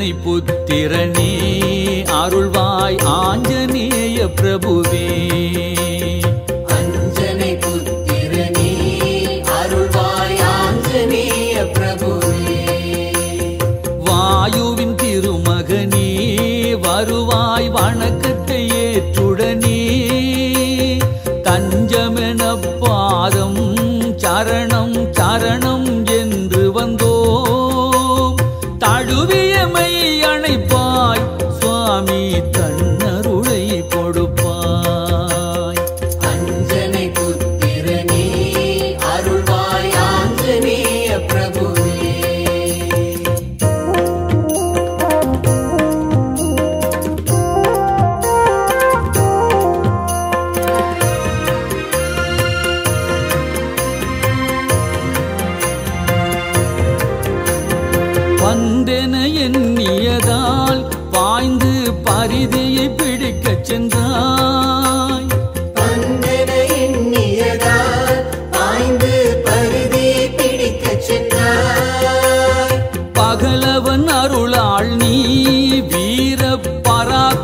கருணை புத்திரனே அருள்வாய் ஆஞ்சநேய பிரபுவே.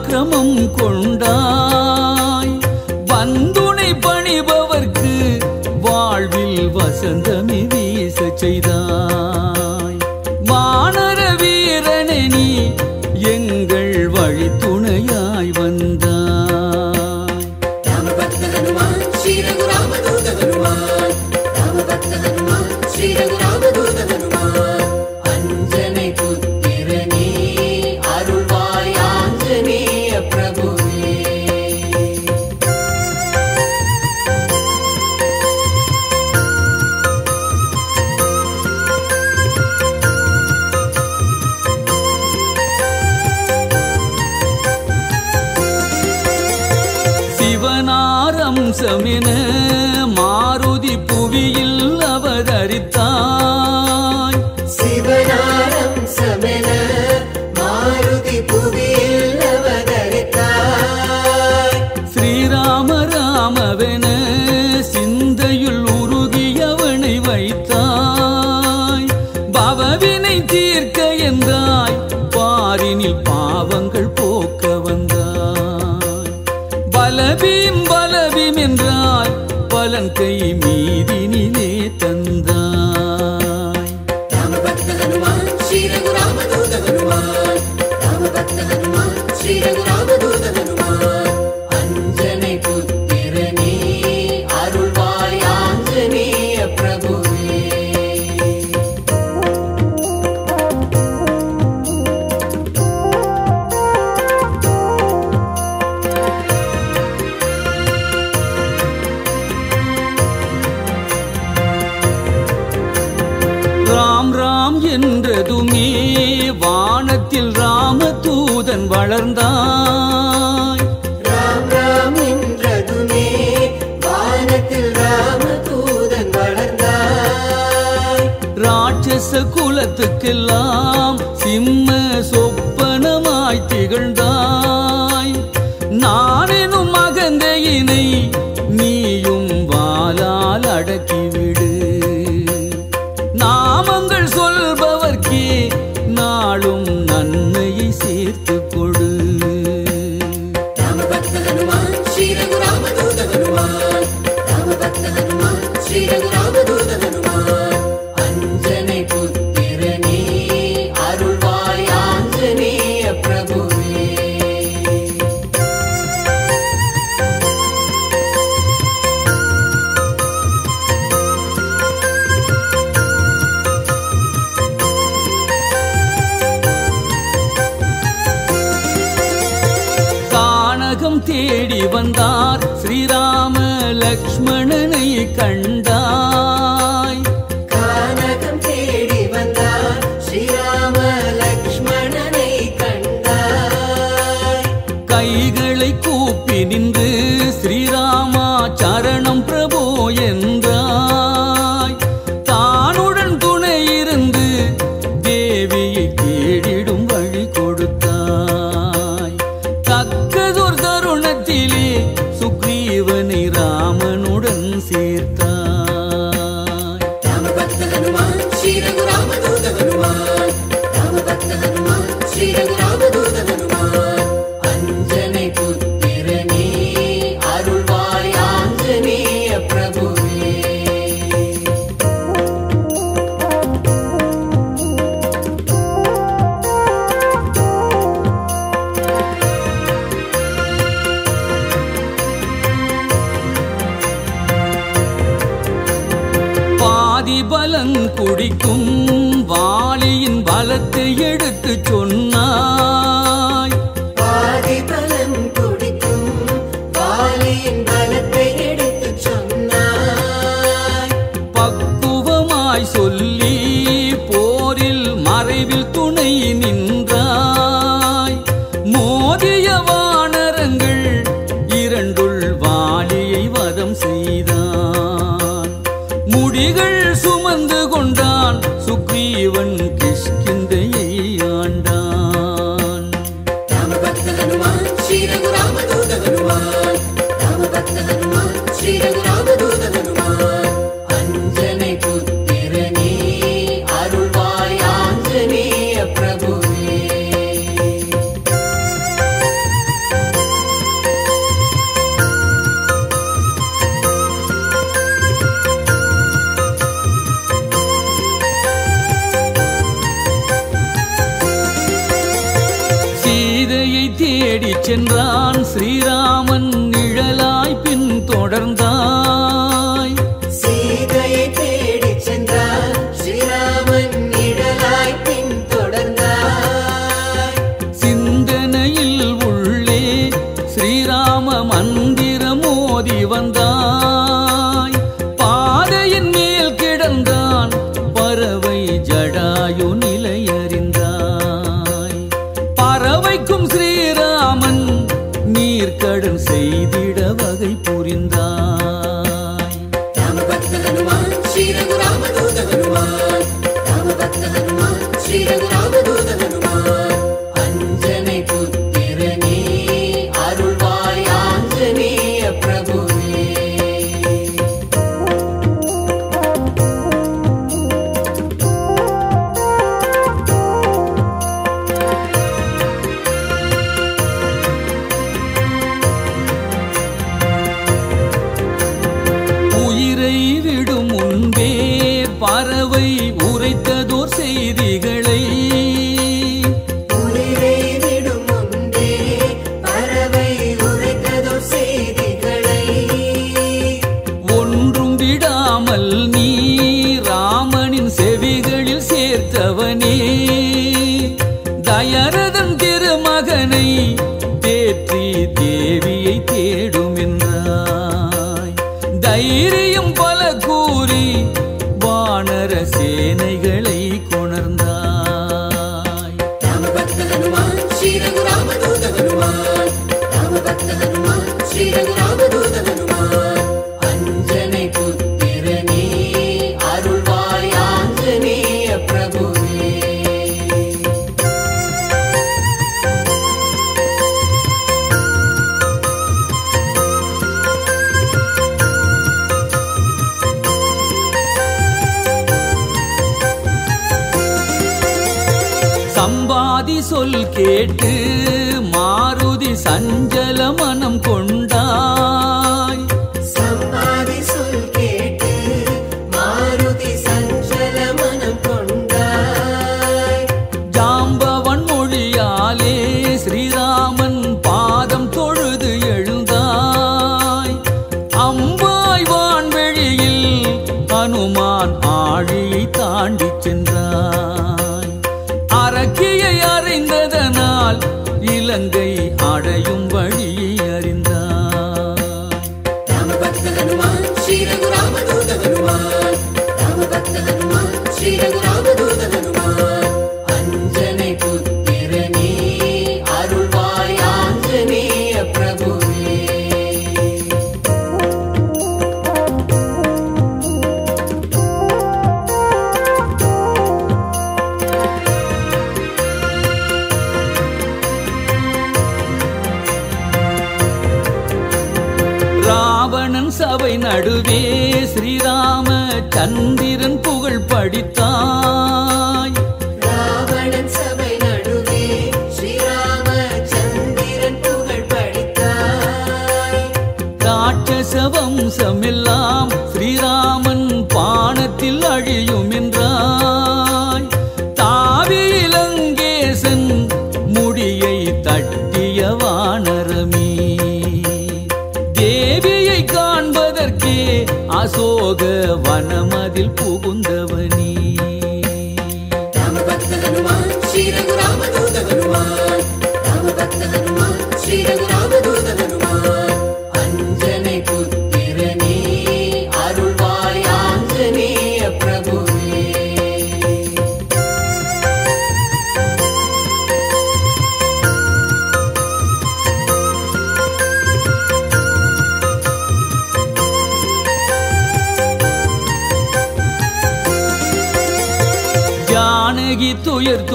பராக்கிரமம் கொண்டாய். வந்துனை பணிபவர்க்கு வாழ்வில் வசந்தமி வீச செய்தாய்.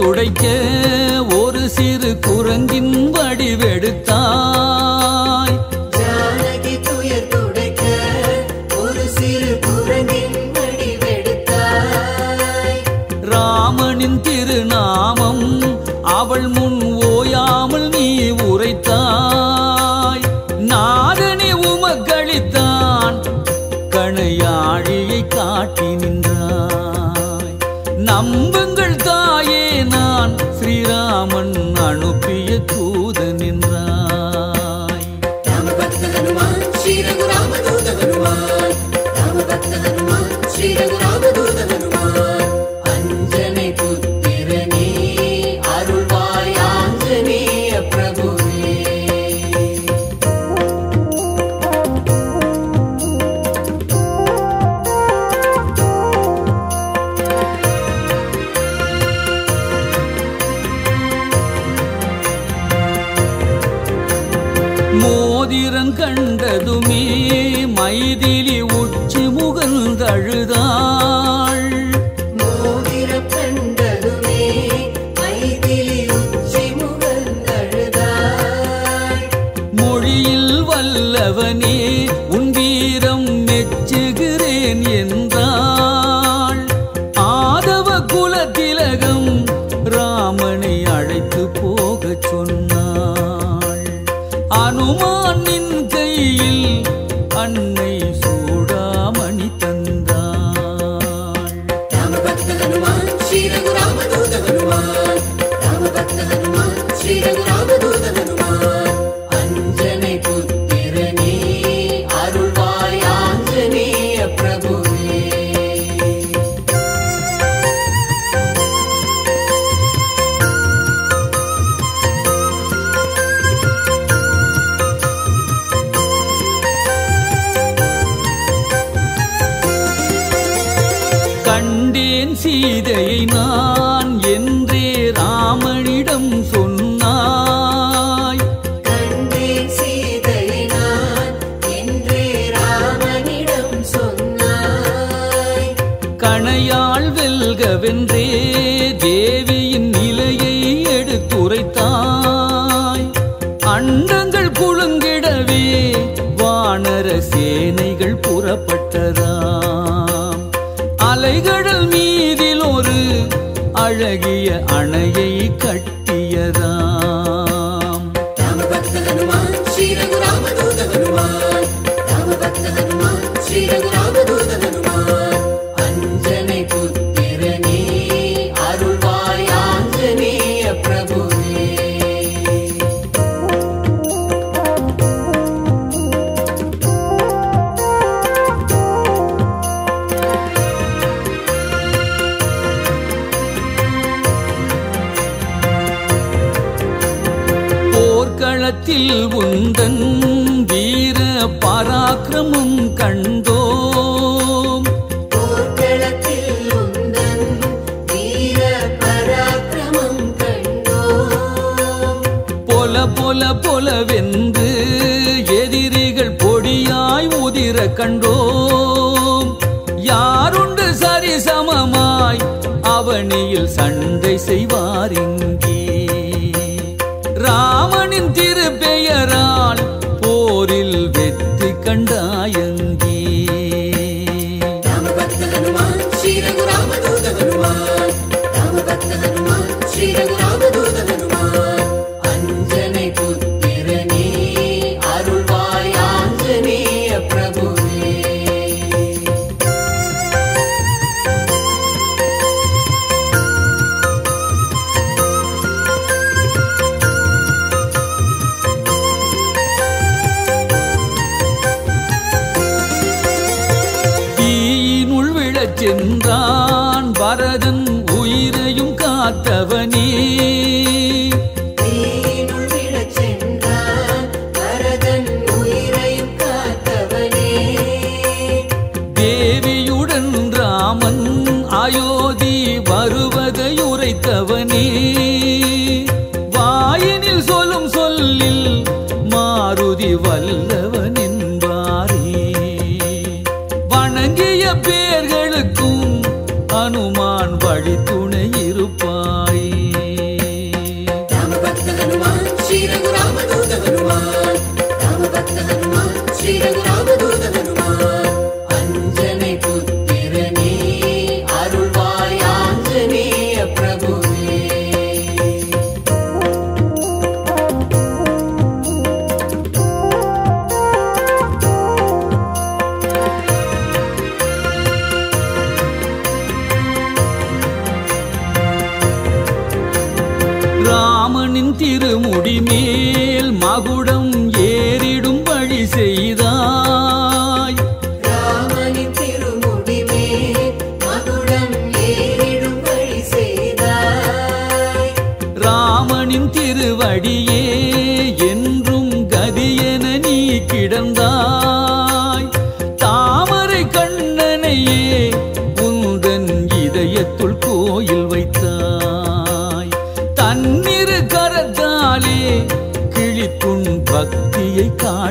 உடைக்க அழகிய அணையை கட்டியதாம். ஸ்ரீ ரகுராமதூத ஹனுமான். கண்டோம். யாருண்டு சரிசமமாய் அவனியில் சண்டை செய்வாரின் கிடந்தாய். தாமரை கண்ணனையே உந்தன் இதயத்துள் கோயில் வைத்தாய். தன்னிரு கரத்தாலே கிழித்துண் பக்தியை காண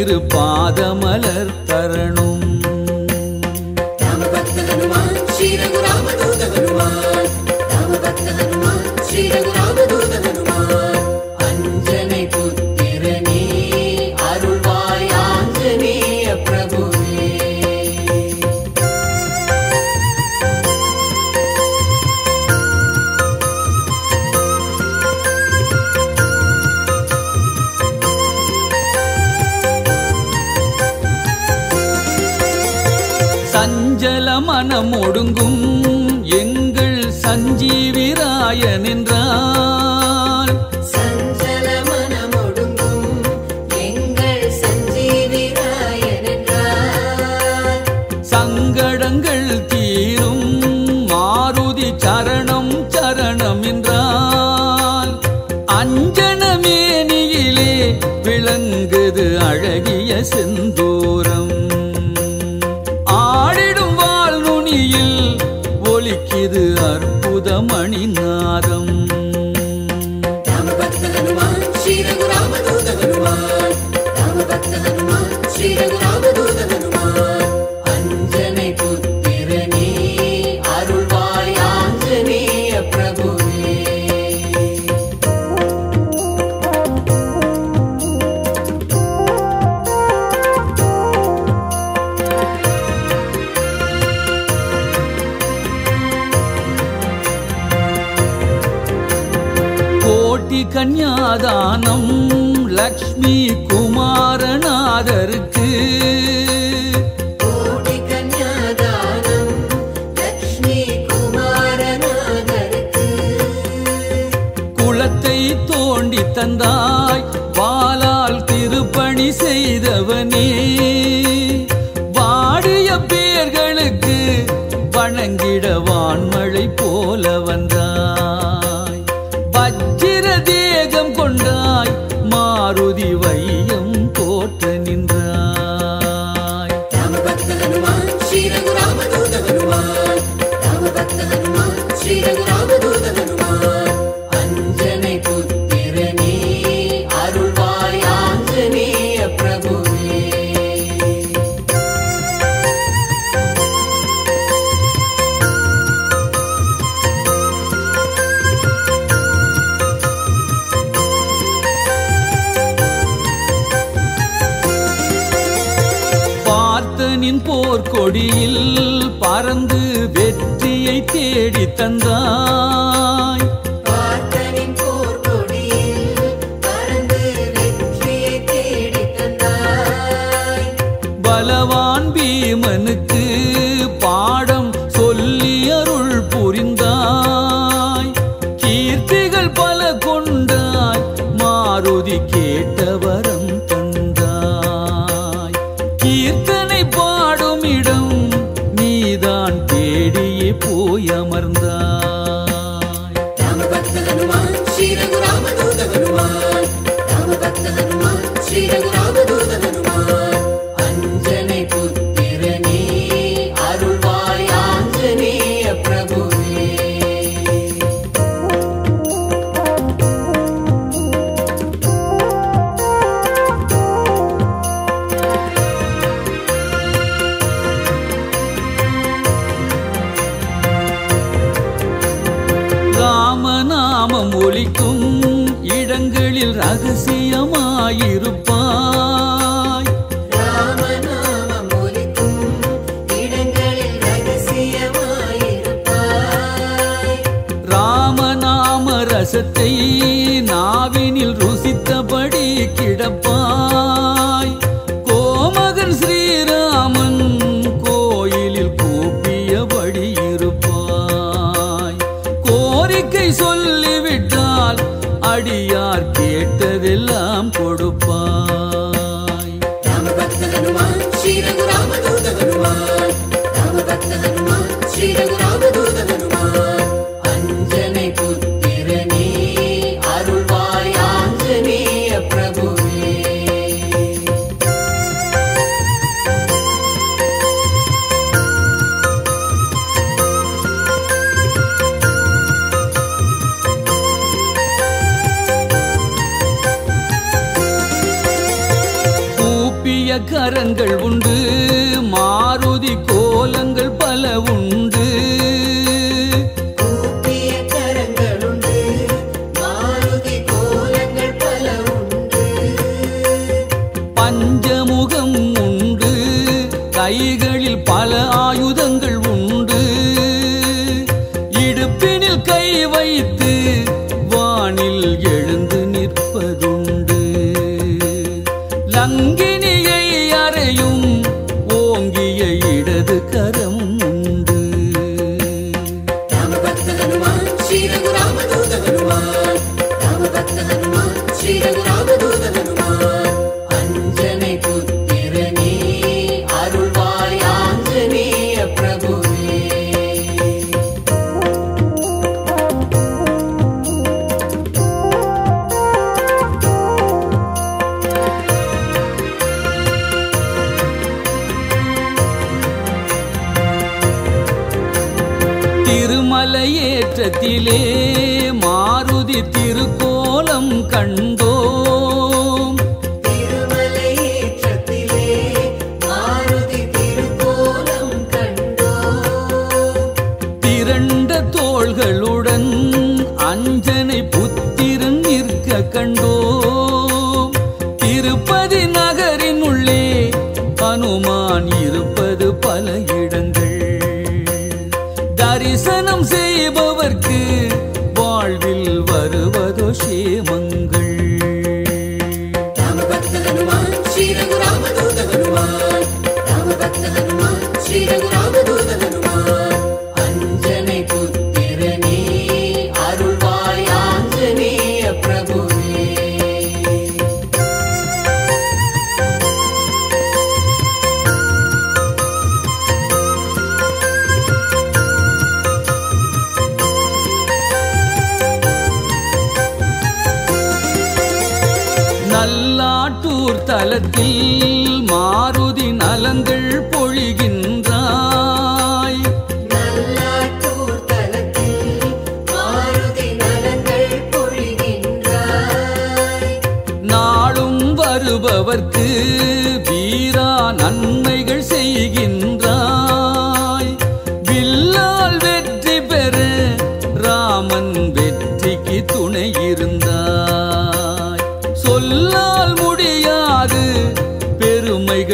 திரு பாதமலர் தரணும். ஸ்ரீ ரகுராமதூத ஹனுமான். ராமபக்த ஹனுமான் ஸ்ரீ கன்யாதானம் லக்ஷ்மி குமாரநாதருக்கு. குளத்தை தோண்டி தந்தாய் பாலால் திருப்பணி செய்ய கேட்டவரம்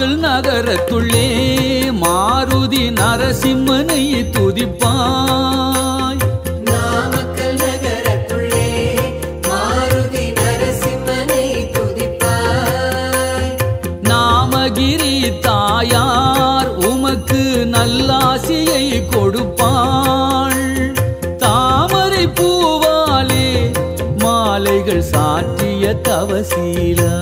மாக்கள் நகரத்துள்ளே மாருதி நரசிம்மனை துதிப்பாய். நாமகிரி தாயார் உமக்கு நல்லாசியை கொடுப்பாள். தாமரை பூவாலே மாலைகள் சாற்றிய தவசீலா.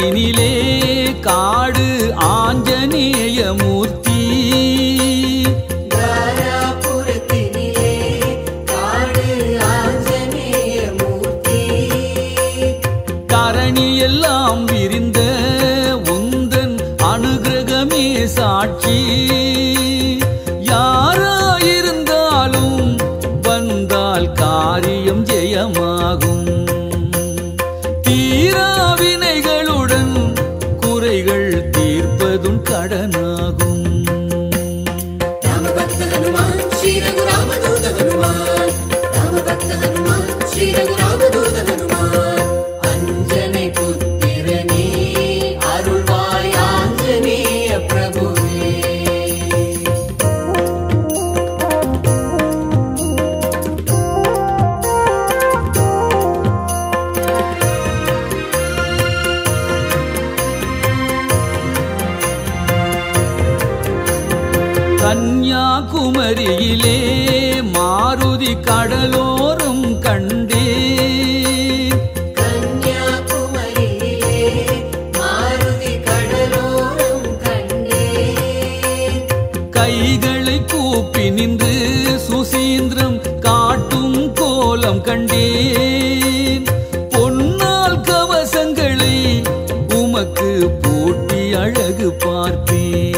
ni le கோலம் கண்டேன். பொன்னால் கவசங்களை உமக்கு போட்டி அழகு பார்ப்பேன்.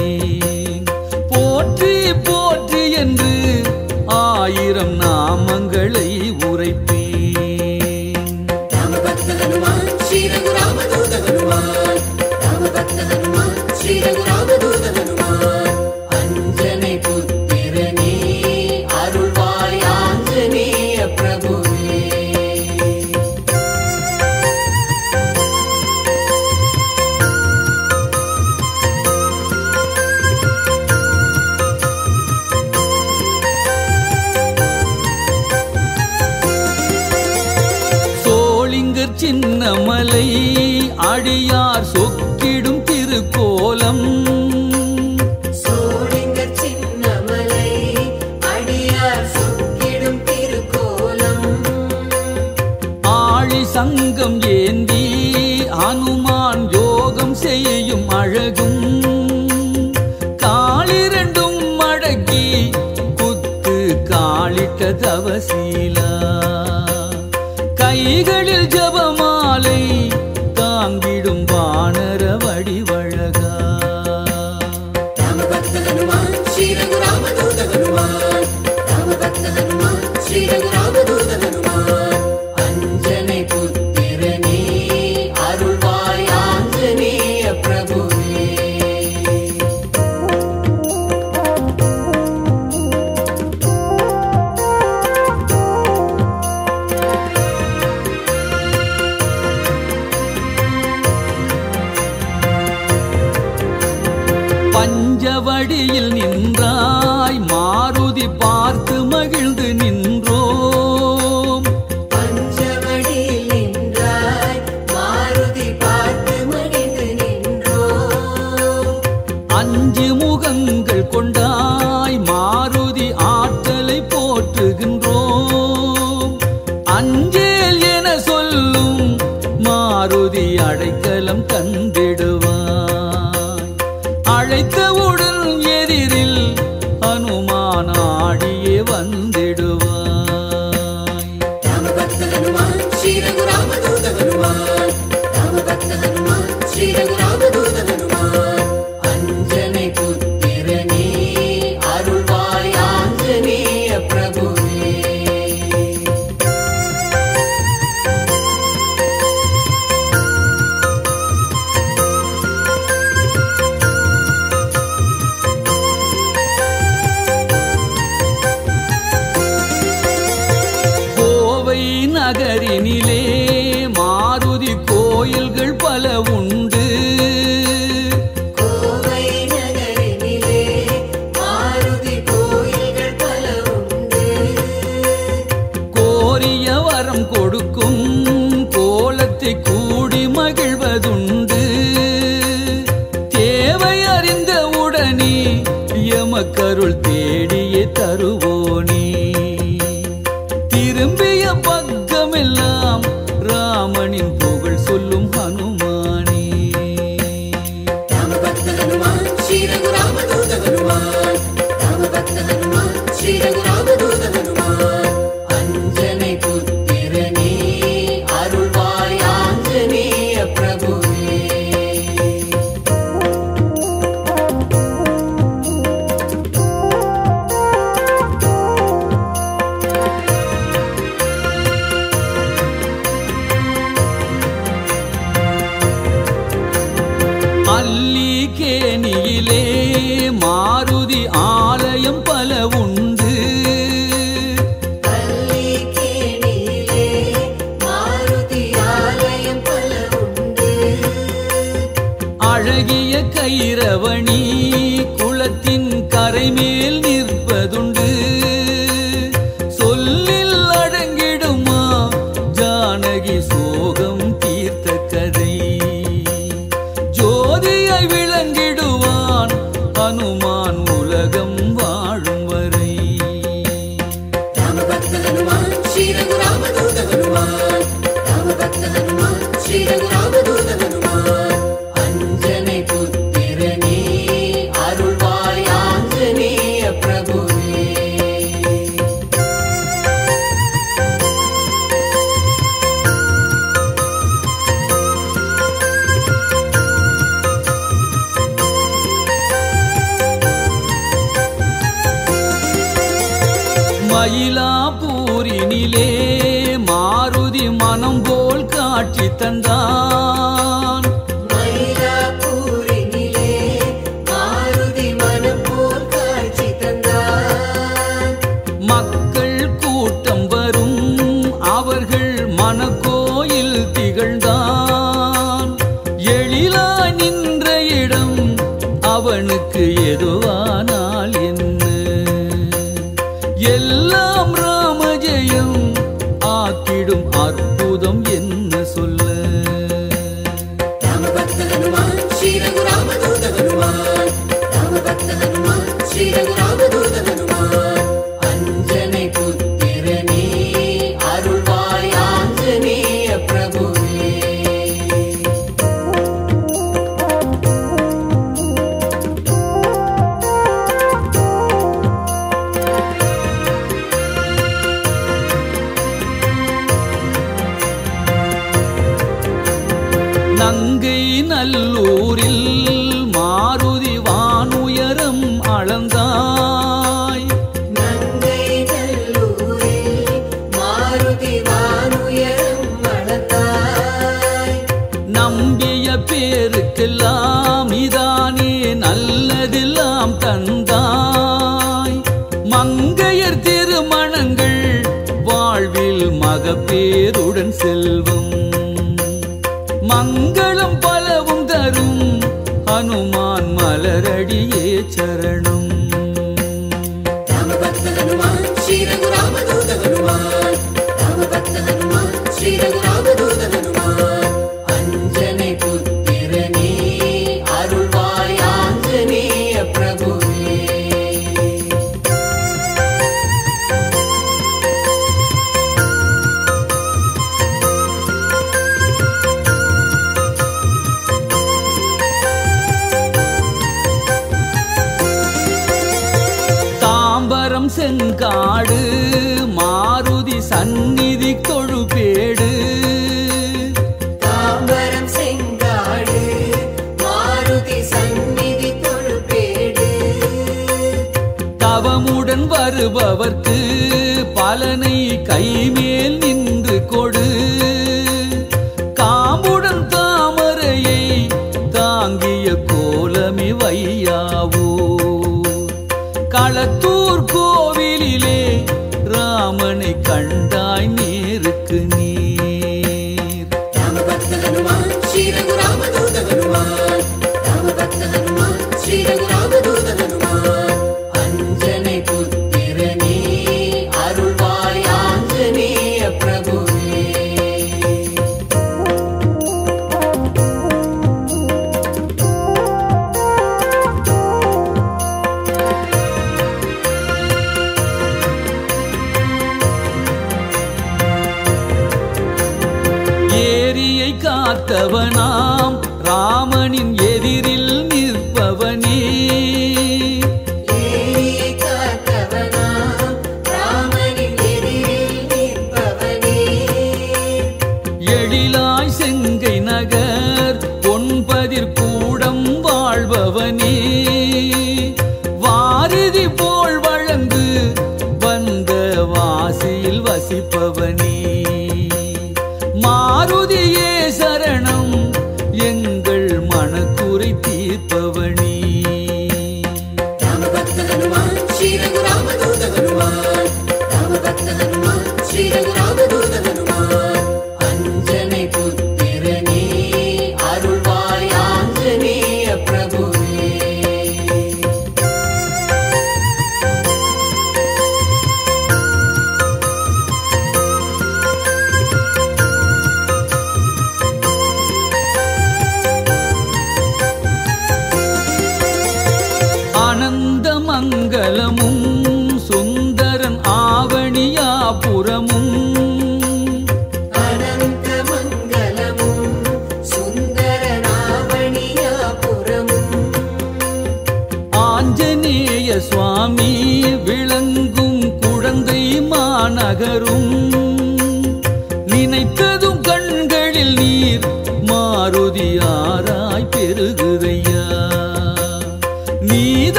ஹனுமான் ஸ்ரீ ரகுராமதூத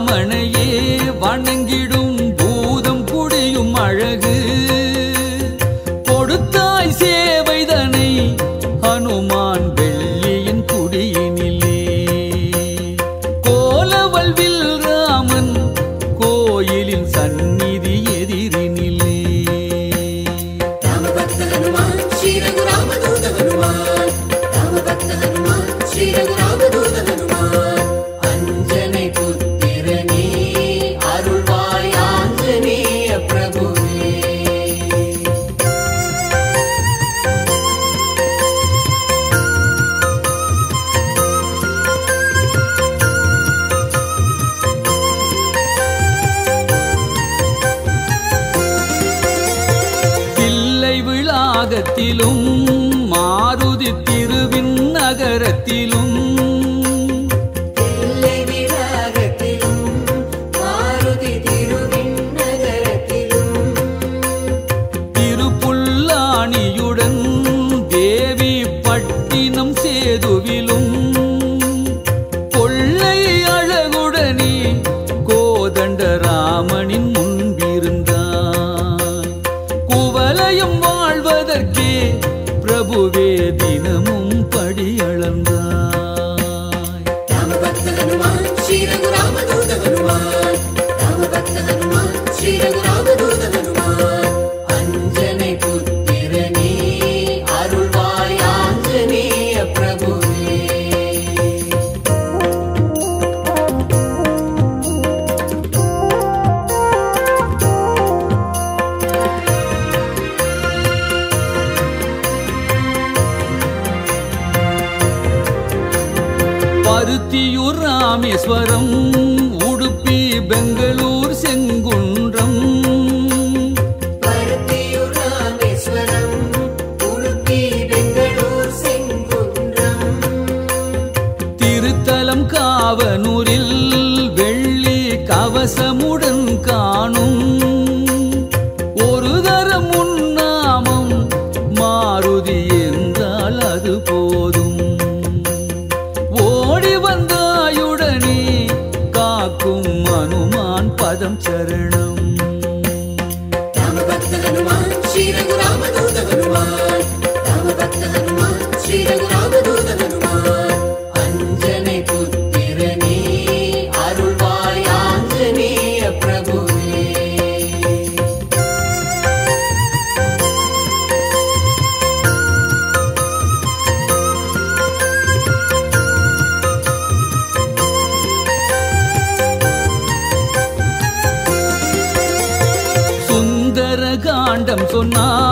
ராமனை ஸ்ரீரகு ராமதூத ஹனுமான் ராமபக்த ஹனுமான் ஸ்ரீரகு मेश्वरम् சொன்னார்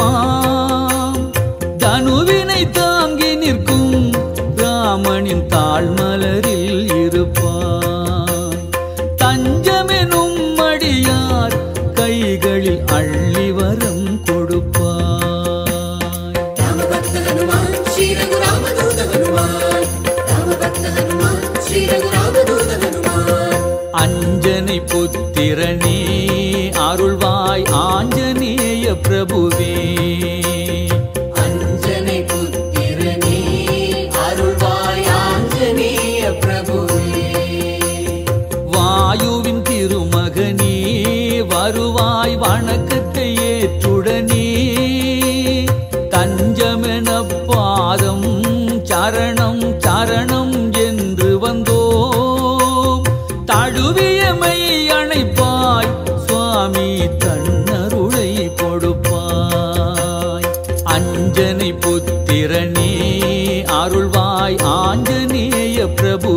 ராமாம் தனுவினை தாங்கி நிற்கும் ராமனின் தாழ்மலரில் இருப்பார். தஞ்சமெனும் மடியார் கைகளில் அள்ளி வரம் கொடுப்பார். அஞ்சனை புத்திரனே அருள்வாய் ஆஞ்சநேய பிரபு புத்திரனே அருள்வாய் ஆஞ்சநேய பிரபு